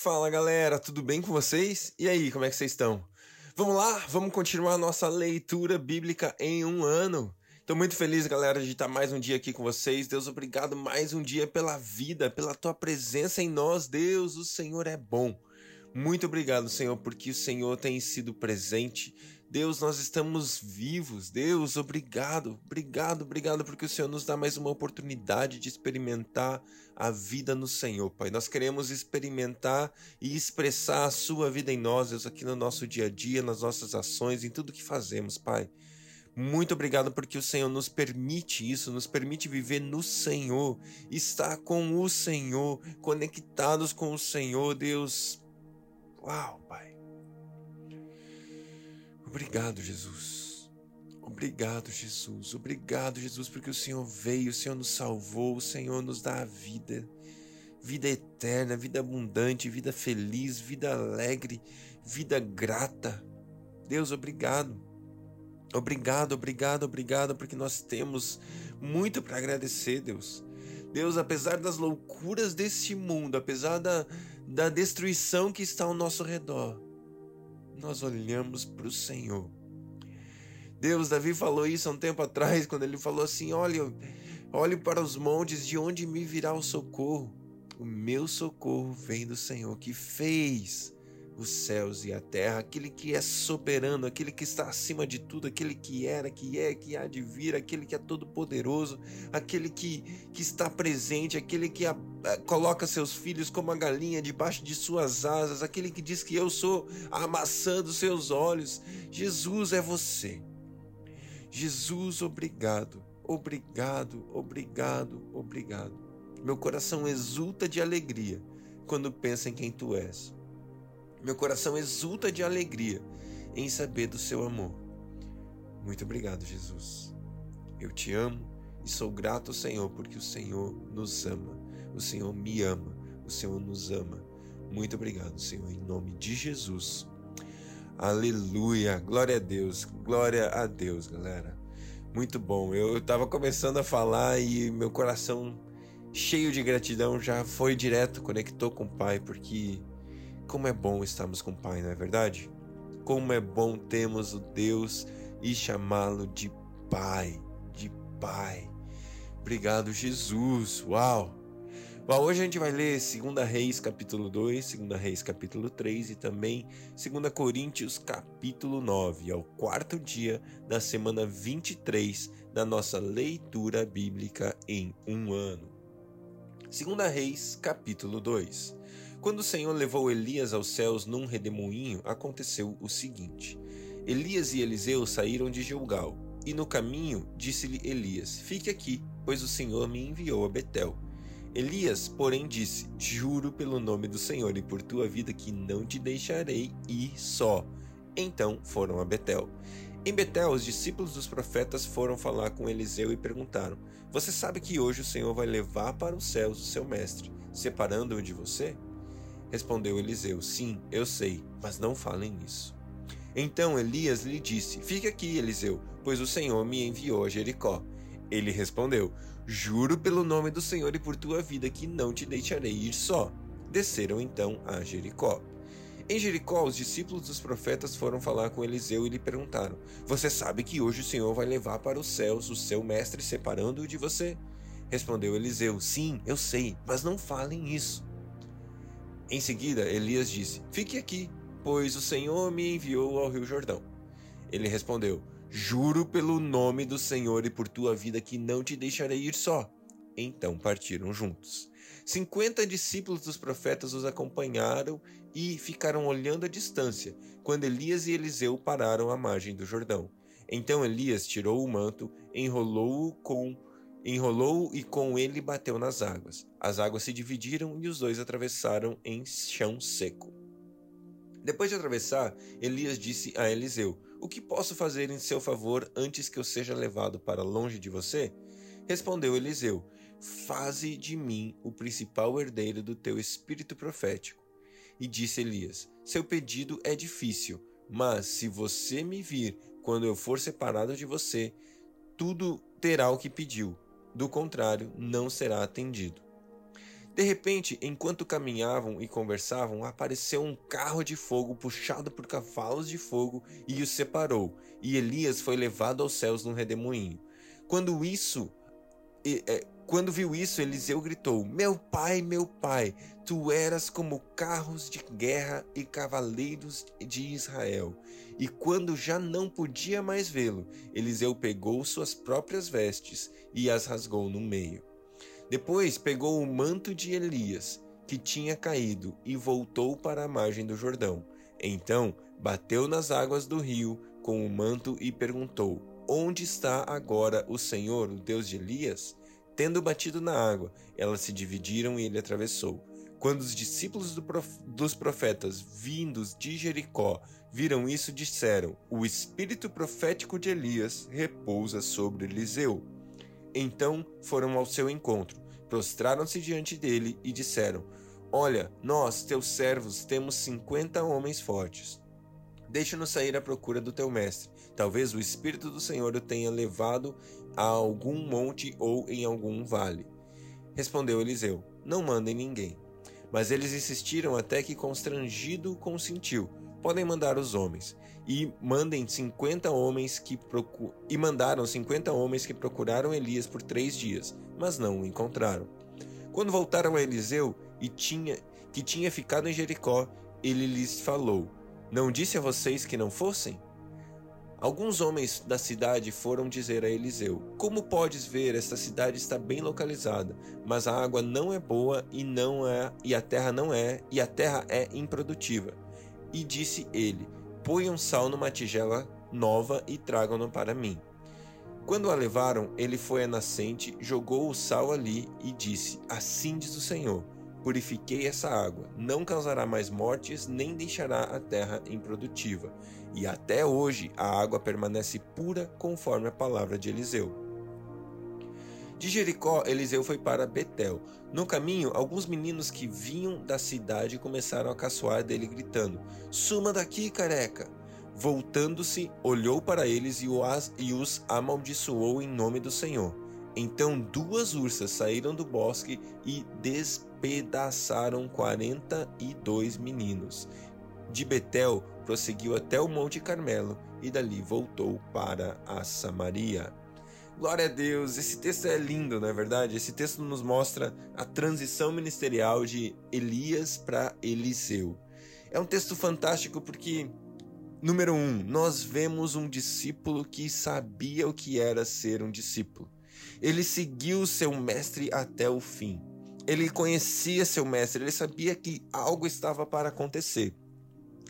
Fala galera, tudo bem com vocês? E aí, como é que vocês estão? Vamos lá, vamos continuar nossa leitura bíblica em um ano. Estou muito feliz, galera, de estar mais um dia aqui com vocês. Deus, obrigado mais um dia pela vida, pela tua presença em nós. Deus, o Senhor é bom. Muito obrigado, Senhor, porque o Senhor tem sido presente Deus, nós estamos vivos. Deus, obrigado, obrigado, obrigado, porque o Senhor nos dá mais uma oportunidade de experimentar a vida no Senhor, Pai. Nós queremos experimentar e expressar a Sua vida em nós, Deus, aqui no nosso dia a dia, nas nossas ações, em tudo que fazemos, Pai. Muito obrigado porque o Senhor nos permite isso, nos permite viver no Senhor, estar com o Senhor, conectados com o Senhor, Deus. Uau, Pai. Obrigado, Jesus. Obrigado, Jesus. Obrigado, Jesus, porque o Senhor veio, o Senhor nos salvou, o Senhor nos dá a vida. Vida eterna, vida abundante, vida feliz, vida alegre, vida grata. Deus, obrigado. Obrigado, obrigado, obrigado, porque nós temos muito para agradecer, Deus. Deus, apesar das loucuras deste mundo, apesar da, da destruição que está ao nosso redor, nós olhamos para o Senhor. Deus, Davi falou isso há um tempo atrás, quando ele falou assim: Olha, olhe para os montes, de onde me virá o socorro? O meu socorro vem do Senhor que fez os céus e a terra, aquele que é soberano, aquele que está acima de tudo, aquele que era, que é, que há de vir, aquele que é todo poderoso, aquele que, que está presente, aquele que a, a, coloca seus filhos como a galinha debaixo de suas asas, aquele que diz que eu sou a maçã dos seus olhos. Jesus é você. Jesus, obrigado, obrigado, obrigado, obrigado. Meu coração exulta de alegria quando pensa em quem tu és. Meu coração exulta de alegria em saber do seu amor. Muito obrigado, Jesus. Eu te amo e sou grato ao Senhor porque o Senhor nos ama. O Senhor me ama. O Senhor nos ama. Muito obrigado, Senhor, em nome de Jesus. Aleluia. Glória a Deus. Glória a Deus, galera. Muito bom. Eu estava começando a falar e meu coração cheio de gratidão já foi direto, conectou com o Pai, porque como é bom estarmos com o Pai, não é verdade? Como é bom termos o Deus e chamá-lo de Pai, de Pai. Obrigado, Jesus. Uau! Uau, hoje a gente vai ler 2 Reis capítulo 2, 2 Reis capítulo 3 e também 2 Coríntios capítulo 9. É o quarto dia da semana 23 da nossa leitura bíblica em um ano. 2 Reis capítulo 2. Quando o Senhor levou Elias aos céus num redemoinho, aconteceu o seguinte: Elias e Eliseu saíram de Gilgal, e no caminho disse-lhe Elias: Fique aqui, pois o Senhor me enviou a Betel. Elias, porém, disse: Juro pelo nome do Senhor e por tua vida que não te deixarei ir só. Então foram a Betel. Em Betel, os discípulos dos profetas foram falar com Eliseu e perguntaram: Você sabe que hoje o Senhor vai levar para os céus o seu mestre, separando-o de você? Respondeu Eliseu: Sim, eu sei, mas não falem nisso. Então Elias lhe disse: Fique aqui, Eliseu, pois o Senhor me enviou a Jericó. Ele respondeu: Juro pelo nome do Senhor e por tua vida que não te deixarei ir só. Desceram então a Jericó. Em Jericó, os discípulos dos profetas foram falar com Eliseu e lhe perguntaram: Você sabe que hoje o Senhor vai levar para os céus o seu mestre, separando-o de você? Respondeu Eliseu: Sim, eu sei, mas não falem isso. Em seguida, Elias disse: Fique aqui, pois o Senhor me enviou ao Rio Jordão. Ele respondeu: Juro pelo nome do Senhor e por tua vida que não te deixarei ir só. Então partiram juntos. Cinquenta discípulos dos profetas os acompanharam e ficaram olhando à distância, quando Elias e Eliseu pararam à margem do Jordão. Então Elias tirou o manto, enrolou-o com enrolou e com ele bateu nas águas. As águas se dividiram e os dois atravessaram em chão seco. Depois de atravessar, Elias disse a Eliseu: O que posso fazer em seu favor antes que eu seja levado para longe de você? Respondeu Eliseu: Faze de mim o principal herdeiro do teu espírito profético. E disse Elias: Seu pedido é difícil, mas se você me vir quando eu for separado de você, tudo terá o que pediu do contrário, não será atendido. De repente, enquanto caminhavam e conversavam, apareceu um carro de fogo puxado por cavalos de fogo e os separou, e Elias foi levado aos céus num redemoinho. Quando isso, é, quando viu isso, Eliseu gritou: Meu pai, meu pai, tu eras como carros de guerra e cavaleiros de Israel. E quando já não podia mais vê-lo, Eliseu pegou suas próprias vestes e as rasgou no meio. Depois pegou o manto de Elias, que tinha caído, e voltou para a margem do Jordão. Então bateu nas águas do rio com o manto e perguntou: Onde está agora o Senhor, o Deus de Elias? Tendo batido na água, elas se dividiram e ele atravessou. Quando os discípulos do prof... dos profetas vindos de Jericó viram isso, disseram: O espírito profético de Elias repousa sobre Eliseu. Então foram ao seu encontro, prostraram-se diante dele e disseram: Olha, nós, teus servos, temos cinquenta homens fortes. Deixa-nos sair à procura do teu mestre. Talvez o Espírito do Senhor o tenha levado a algum monte ou em algum vale. Respondeu Eliseu: Não mandem ninguém. Mas eles insistiram até que constrangido consentiu. Podem mandar os homens e mandem 50 homens que procu... e mandaram 50 homens que procuraram Elias por três dias, mas não o encontraram. Quando voltaram a Eliseu e tinha que tinha ficado em Jericó, ele lhes falou: Não disse a vocês que não fossem? Alguns homens da cidade foram dizer a Eliseu: Como podes ver, esta cidade está bem localizada, mas a água não é boa e não é, e a terra não é, e a terra é improdutiva. E disse ele: Ponham sal numa tigela nova e tragam-no para mim. Quando a levaram, ele foi à nascente, jogou o sal ali e disse: Assim diz o Senhor: Purifiquei essa água, não causará mais mortes, nem deixará a terra improdutiva. E até hoje a água permanece pura, conforme a palavra de Eliseu. De Jericó, Eliseu foi para Betel. No caminho, alguns meninos que vinham da cidade começaram a caçoar dele, gritando: Suma daqui, careca! Voltando-se, olhou para eles e os amaldiçoou em nome do Senhor. Então duas ursas saíram do bosque e despedaçaram quarenta e dois meninos. De Betel prosseguiu até o Monte Carmelo e dali voltou para a Samaria. Glória a Deus, esse texto é lindo, não é verdade? Esse texto nos mostra a transição ministerial de Elias para Eliseu. É um texto fantástico porque, número um, nós vemos um discípulo que sabia o que era ser um discípulo. Ele seguiu seu mestre até o fim. Ele conhecia seu mestre, ele sabia que algo estava para acontecer.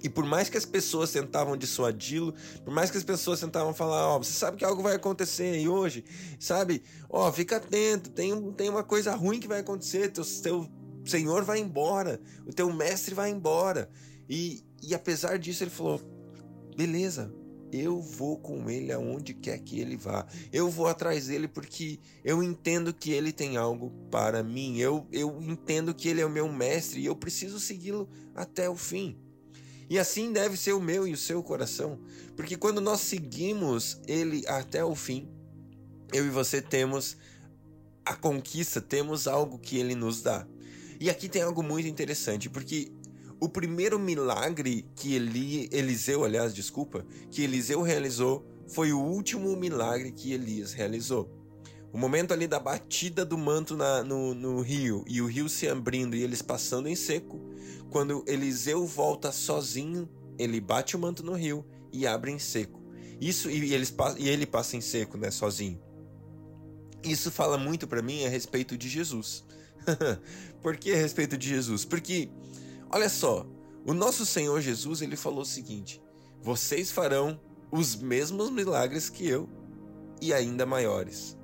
E por mais que as pessoas tentavam dissuadi-lo, por mais que as pessoas tentavam falar, ó, oh, você sabe que algo vai acontecer aí hoje, sabe? Ó, oh, fica atento, tem, tem uma coisa ruim que vai acontecer, teu, teu senhor vai embora, o teu mestre vai embora. E, e apesar disso, ele falou: beleza, eu vou com ele aonde quer que ele vá. Eu vou atrás dele porque eu entendo que ele tem algo para mim. Eu, eu entendo que ele é o meu mestre e eu preciso segui-lo até o fim. E assim deve ser o meu e o seu coração, porque quando nós seguimos ele até o fim, eu e você temos a conquista, temos algo que ele nos dá. E aqui tem algo muito interessante, porque o primeiro milagre que Eli, Eliseu, aliás, desculpa, que Eliseu realizou foi o último milagre que Elias realizou. O momento ali da batida do manto na, no, no rio e o rio se abrindo e eles passando em seco, quando Eliseu volta sozinho, ele bate o manto no rio e abre em seco. Isso e, eles, e ele passa em seco, né, sozinho. Isso fala muito para mim a respeito de Jesus. Por que a respeito de Jesus? Porque olha só, o nosso Senhor Jesus, ele falou o seguinte: vocês farão os mesmos milagres que eu e ainda maiores.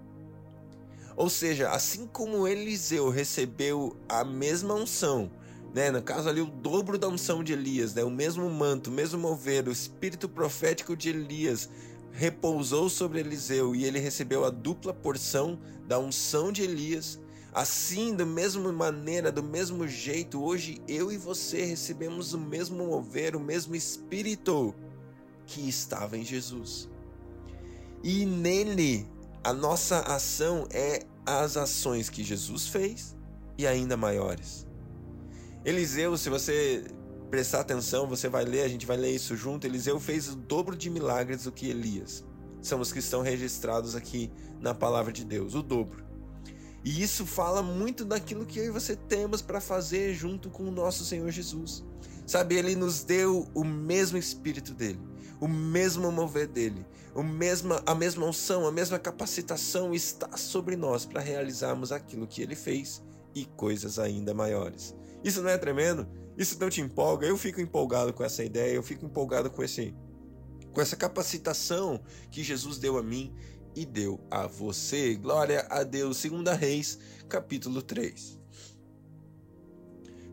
Ou seja, assim como Eliseu recebeu a mesma unção, né? No caso ali, o dobro da unção de Elias, né? O mesmo manto, o mesmo mover, o espírito profético de Elias repousou sobre Eliseu e ele recebeu a dupla porção da unção de Elias. Assim, da mesma maneira, do mesmo jeito, hoje eu e você recebemos o mesmo mover, o mesmo espírito que estava em Jesus. E nele a nossa ação é as ações que Jesus fez e ainda maiores. Eliseu, se você prestar atenção, você vai ler, a gente vai ler isso junto. Eliseu fez o dobro de milagres do que Elias. São os que estão registrados aqui na palavra de Deus, o dobro. E isso fala muito daquilo que eu e você temos para fazer junto com o nosso Senhor Jesus. Sabe, ele nos deu o mesmo espírito dele, o mesmo mover dele, o mesma, a mesma unção, a mesma capacitação está sobre nós para realizarmos aquilo que ele fez e coisas ainda maiores. Isso não é tremendo? Isso não te empolga? Eu fico empolgado com essa ideia, eu fico empolgado com esse com essa capacitação que Jesus deu a mim e deu a você. Glória a Deus. Segunda Reis, capítulo 3.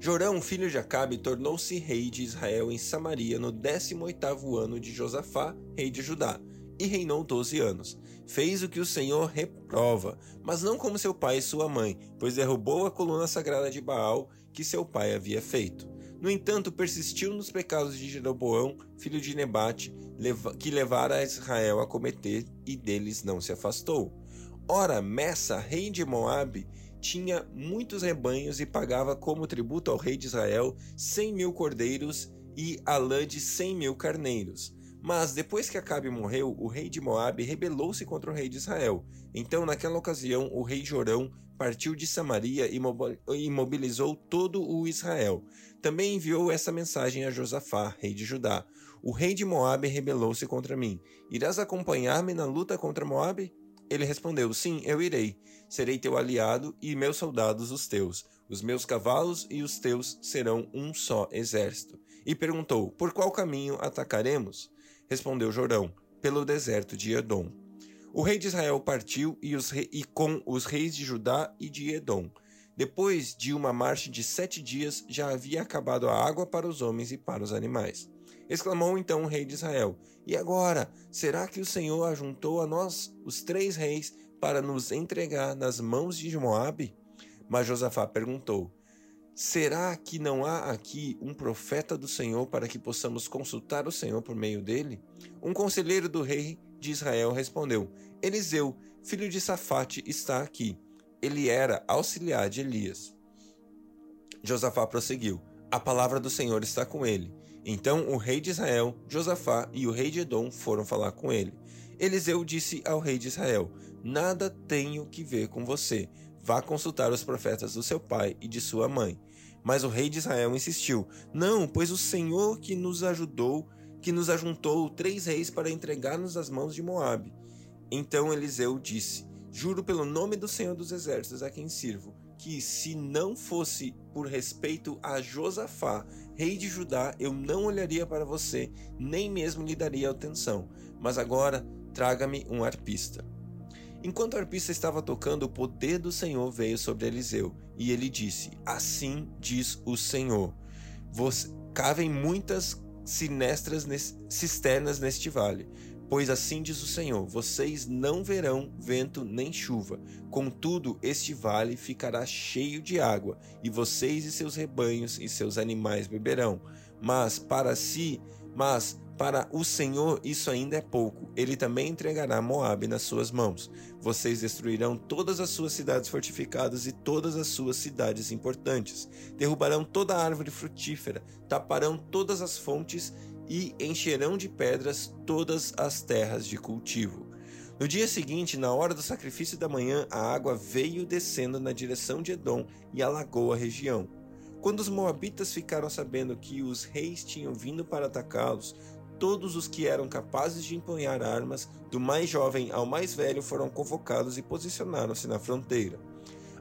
Jorão, filho de Acabe, tornou-se rei de Israel em Samaria no 18º ano de Josafá, rei de Judá, e reinou doze anos. Fez o que o Senhor reprova, mas não como seu pai e sua mãe, pois derrubou a coluna sagrada de Baal que seu pai havia feito. No entanto, persistiu nos pecados de Jeroboão, filho de Nebate, que levara Israel a cometer, e deles não se afastou. Ora, Messa, rei de Moabe, tinha muitos rebanhos e pagava como tributo ao rei de Israel cem mil cordeiros e a lã de cem mil carneiros. Mas depois que Acabe morreu, o rei de Moabe rebelou-se contra o rei de Israel. Então, naquela ocasião, o rei Jorão partiu de Samaria e mobilizou todo o Israel. Também enviou essa mensagem a Josafá, rei de Judá: O rei de Moabe rebelou-se contra mim. Irás acompanhar-me na luta contra Moabe? Ele respondeu: Sim, eu irei. Serei teu aliado e meus soldados os teus. Os meus cavalos e os teus serão um só exército. E perguntou: Por qual caminho atacaremos? Respondeu Jorão: Pelo deserto de Edom. O rei de Israel partiu e, e com os reis de Judá e de Edom. Depois de uma marcha de sete dias, já havia acabado a água para os homens e para os animais. Exclamou então o rei de Israel: E agora, será que o Senhor ajuntou a nós, os três reis, para nos entregar nas mãos de Moabe? Mas Josafá perguntou: Será que não há aqui um profeta do Senhor para que possamos consultar o Senhor por meio dele? Um conselheiro do rei de Israel respondeu: Eliseu, filho de Safate, está aqui. Ele era auxiliar de Elias. Josafá prosseguiu: A palavra do Senhor está com ele. Então o rei de Israel, Josafá e o rei de Edom foram falar com ele. Eliseu disse ao rei de Israel: Nada tenho que ver com você. Vá consultar os profetas do seu pai e de sua mãe. Mas o rei de Israel insistiu: Não, pois o Senhor que nos ajudou, que nos ajuntou três reis para entregar-nos às mãos de Moabe. Então Eliseu disse: Juro pelo nome do Senhor dos Exércitos a quem sirvo, que se não fosse por respeito a Josafá, rei de Judá, eu não olharia para você, nem mesmo lhe daria atenção. Mas agora traga-me um arpista. Enquanto o arpista estava tocando, o poder do Senhor veio sobre Eliseu, e ele disse: Assim diz o Senhor: cavem muitas sinestras cisternas neste vale, Pois assim diz o Senhor: vocês não verão vento nem chuva. Contudo, este vale ficará cheio de água, e vocês e seus rebanhos e seus animais beberão. Mas para si, mas para o Senhor isso ainda é pouco. Ele também entregará Moabe nas suas mãos. Vocês destruirão todas as suas cidades fortificadas e todas as suas cidades importantes. Derrubarão toda a árvore frutífera, taparão todas as fontes e encherão de pedras todas as terras de cultivo. No dia seguinte, na hora do sacrifício da manhã, a água veio descendo na direção de Edom e alagou a região. Quando os moabitas ficaram sabendo que os reis tinham vindo para atacá-los, todos os que eram capazes de empunhar armas, do mais jovem ao mais velho, foram convocados e posicionaram-se na fronteira.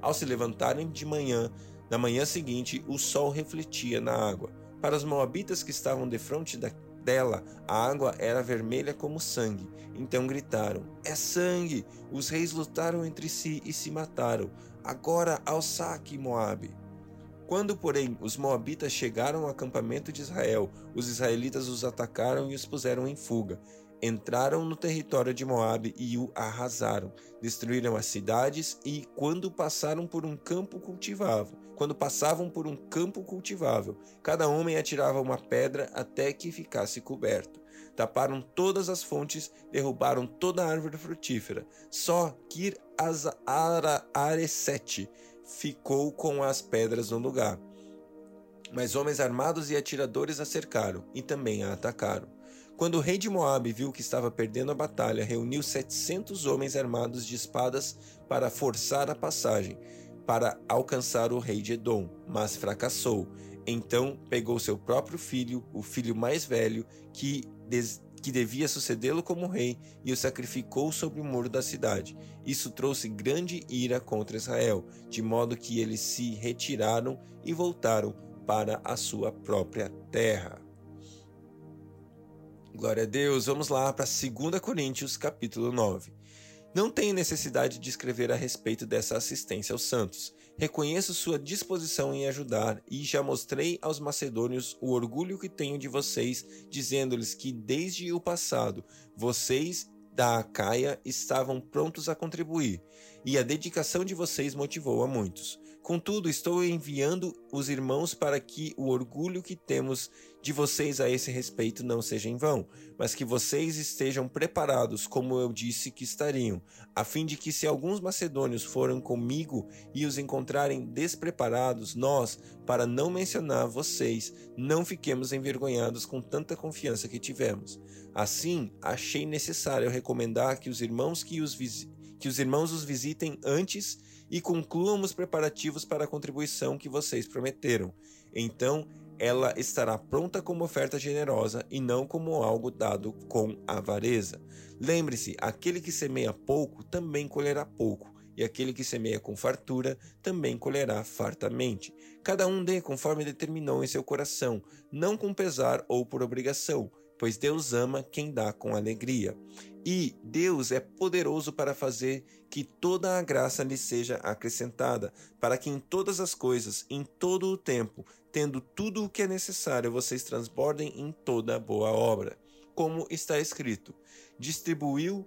Ao se levantarem de manhã, na manhã seguinte, o sol refletia na água. Para os moabitas que estavam defronte dela, a água era vermelha como sangue. Então gritaram: É sangue! Os reis lutaram entre si e se mataram. Agora ao saque, Moabe! Quando, porém, os moabitas chegaram ao acampamento de Israel, os israelitas os atacaram e os puseram em fuga entraram no território de Moabe e o arrasaram, destruíram as cidades e quando passaram por um campo cultivável, quando passavam por um campo cultivável, cada homem atirava uma pedra até que ficasse coberto. Taparam todas as fontes, derrubaram toda a árvore frutífera. Só Kir Aresete ficou com as pedras no lugar. Mas homens armados e atiradores a cercaram e também a atacaram. Quando o rei de Moabe viu que estava perdendo a batalha, reuniu setecentos homens armados de espadas para forçar a passagem, para alcançar o rei de Edom, mas fracassou. Então pegou seu próprio filho, o filho mais velho, que, que devia sucedê-lo como rei, e o sacrificou sobre o muro da cidade. Isso trouxe grande ira contra Israel, de modo que eles se retiraram e voltaram para a sua própria terra. Glória a Deus. Vamos lá para 2 Coríntios, capítulo 9. Não tenho necessidade de escrever a respeito dessa assistência aos santos. Reconheço sua disposição em ajudar e já mostrei aos macedônios o orgulho que tenho de vocês, dizendo-lhes que desde o passado vocês da Acaia estavam prontos a contribuir, e a dedicação de vocês motivou a muitos. Contudo, estou enviando os irmãos para que o orgulho que temos de vocês a esse respeito não seja em vão, mas que vocês estejam preparados, como eu disse que estariam, a fim de que, se alguns macedônios forem comigo e os encontrarem despreparados, nós, para não mencionar vocês, não fiquemos envergonhados com tanta confiança que tivemos. Assim, achei necessário recomendar que os irmãos que os, que os, irmãos os visitem antes e concluam os preparativos para a contribuição que vocês prometeram. Então, ela estará pronta como oferta generosa e não como algo dado com avareza. Lembre-se: aquele que semeia pouco também colherá pouco, e aquele que semeia com fartura também colherá fartamente. Cada um dê conforme determinou em seu coração, não com pesar ou por obrigação, pois Deus ama quem dá com alegria. E Deus é poderoso para fazer que toda a graça lhe seja acrescentada, para que em todas as coisas, em todo o tempo, tendo tudo o que é necessário, vocês transbordem em toda boa obra. Como está escrito: distribuiu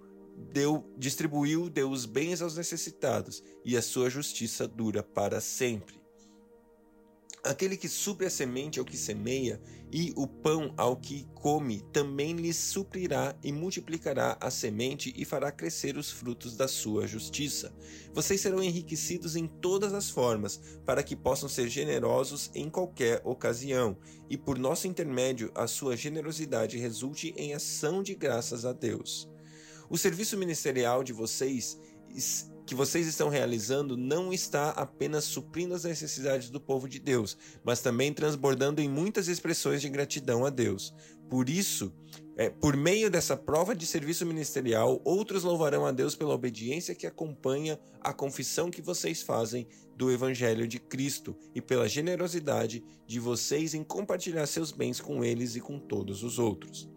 deu distribuiu deu os bens aos necessitados, e a sua justiça dura para sempre. Aquele que supre a semente ao que semeia, e o pão ao que come, também lhe suprirá e multiplicará a semente e fará crescer os frutos da sua justiça. Vocês serão enriquecidos em todas as formas, para que possam ser generosos em qualquer ocasião, e por nosso intermédio a sua generosidade resulte em ação de graças a Deus. O serviço ministerial de vocês que vocês estão realizando não está apenas suprindo as necessidades do povo de Deus, mas também transbordando em muitas expressões de gratidão a Deus. Por isso, é, por meio dessa prova de serviço ministerial, outros louvarão a Deus pela obediência que acompanha a confissão que vocês fazem do Evangelho de Cristo e pela generosidade de vocês em compartilhar seus bens com eles e com todos os outros.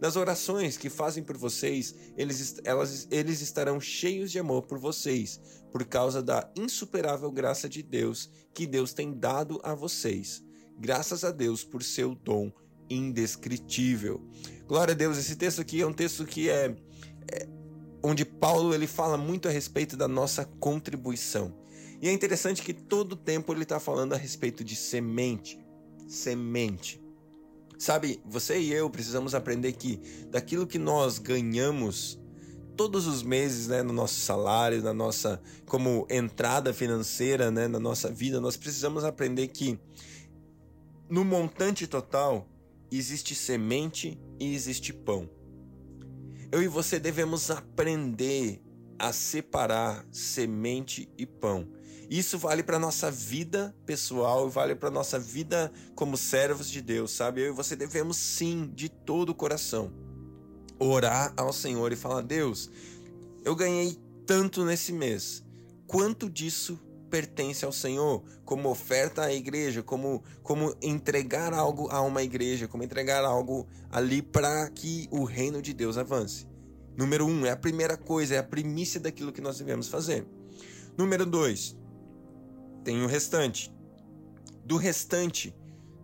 Nas orações que fazem por vocês, eles, elas, eles estarão cheios de amor por vocês, por causa da insuperável graça de Deus que Deus tem dado a vocês. Graças a Deus por seu dom indescritível. Glória a Deus, esse texto aqui é um texto que é, é onde Paulo ele fala muito a respeito da nossa contribuição. E é interessante que todo o tempo ele está falando a respeito de semente. Semente. Sabe, você e eu precisamos aprender que daquilo que nós ganhamos todos os meses, né, no nosso salário, na nossa como entrada financeira, né, na nossa vida, nós precisamos aprender que no montante total existe semente e existe pão. Eu e você devemos aprender a separar semente e pão. Isso vale para nossa vida pessoal vale para nossa vida como servos de Deus, sabe? Eu e você devemos sim, de todo o coração, orar ao Senhor e falar: Deus, eu ganhei tanto nesse mês. Quanto disso pertence ao Senhor, como oferta à igreja, como, como entregar algo a uma igreja, como entregar algo ali para que o reino de Deus avance. Número um, é a primeira coisa, é a primícia daquilo que nós devemos fazer. Número dois, tem o restante. Do restante,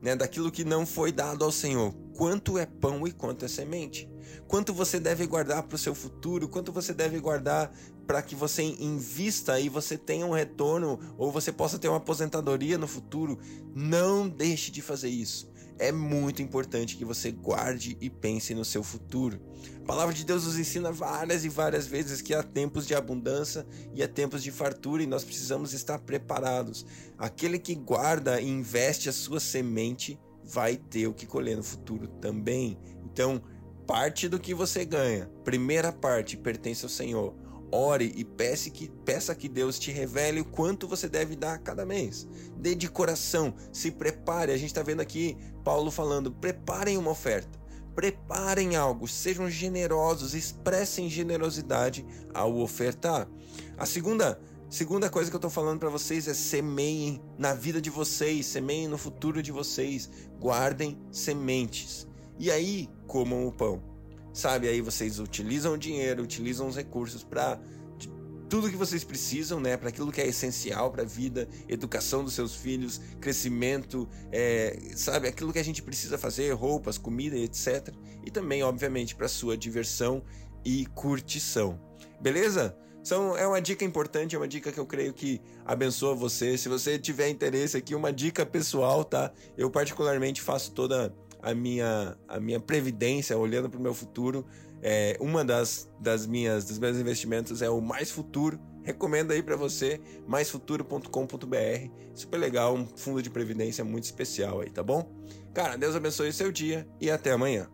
né, daquilo que não foi dado ao Senhor, quanto é pão e quanto é semente? Quanto você deve guardar para o seu futuro? Quanto você deve guardar para que você invista e você tenha um retorno ou você possa ter uma aposentadoria no futuro? Não deixe de fazer isso. É muito importante que você guarde e pense no seu futuro. A palavra de Deus nos ensina várias e várias vezes que há tempos de abundância e há tempos de fartura e nós precisamos estar preparados. Aquele que guarda e investe a sua semente vai ter o que colher no futuro também. Então, parte do que você ganha, primeira parte, pertence ao Senhor. Ore e peça que, peça que Deus te revele o quanto você deve dar cada mês. Dê de coração, se prepare. A gente está vendo aqui Paulo falando: preparem uma oferta, preparem algo, sejam generosos, expressem generosidade ao ofertar. A segunda Segunda coisa que eu tô falando para vocês é semeiem na vida de vocês, semeiem no futuro de vocês, guardem sementes. E aí comam o pão. Sabe, aí vocês utilizam o dinheiro, utilizam os recursos para tudo que vocês precisam, né, para aquilo que é essencial para a vida, educação dos seus filhos, crescimento, é, sabe, aquilo que a gente precisa fazer, roupas, comida, etc. E também, obviamente, para sua diversão e curtição. Beleza? São, é uma dica importante, é uma dica que eu creio que abençoa você. Se você tiver interesse aqui, uma dica pessoal, tá? Eu particularmente faço toda a minha, a minha previdência, olhando para o meu futuro. É, uma das, das minhas, dos meus investimentos é o Mais Futuro. Recomendo aí para você, maisfuturo.com.br. Super legal, um fundo de previdência muito especial aí, tá bom? Cara, Deus abençoe o seu dia e até amanhã.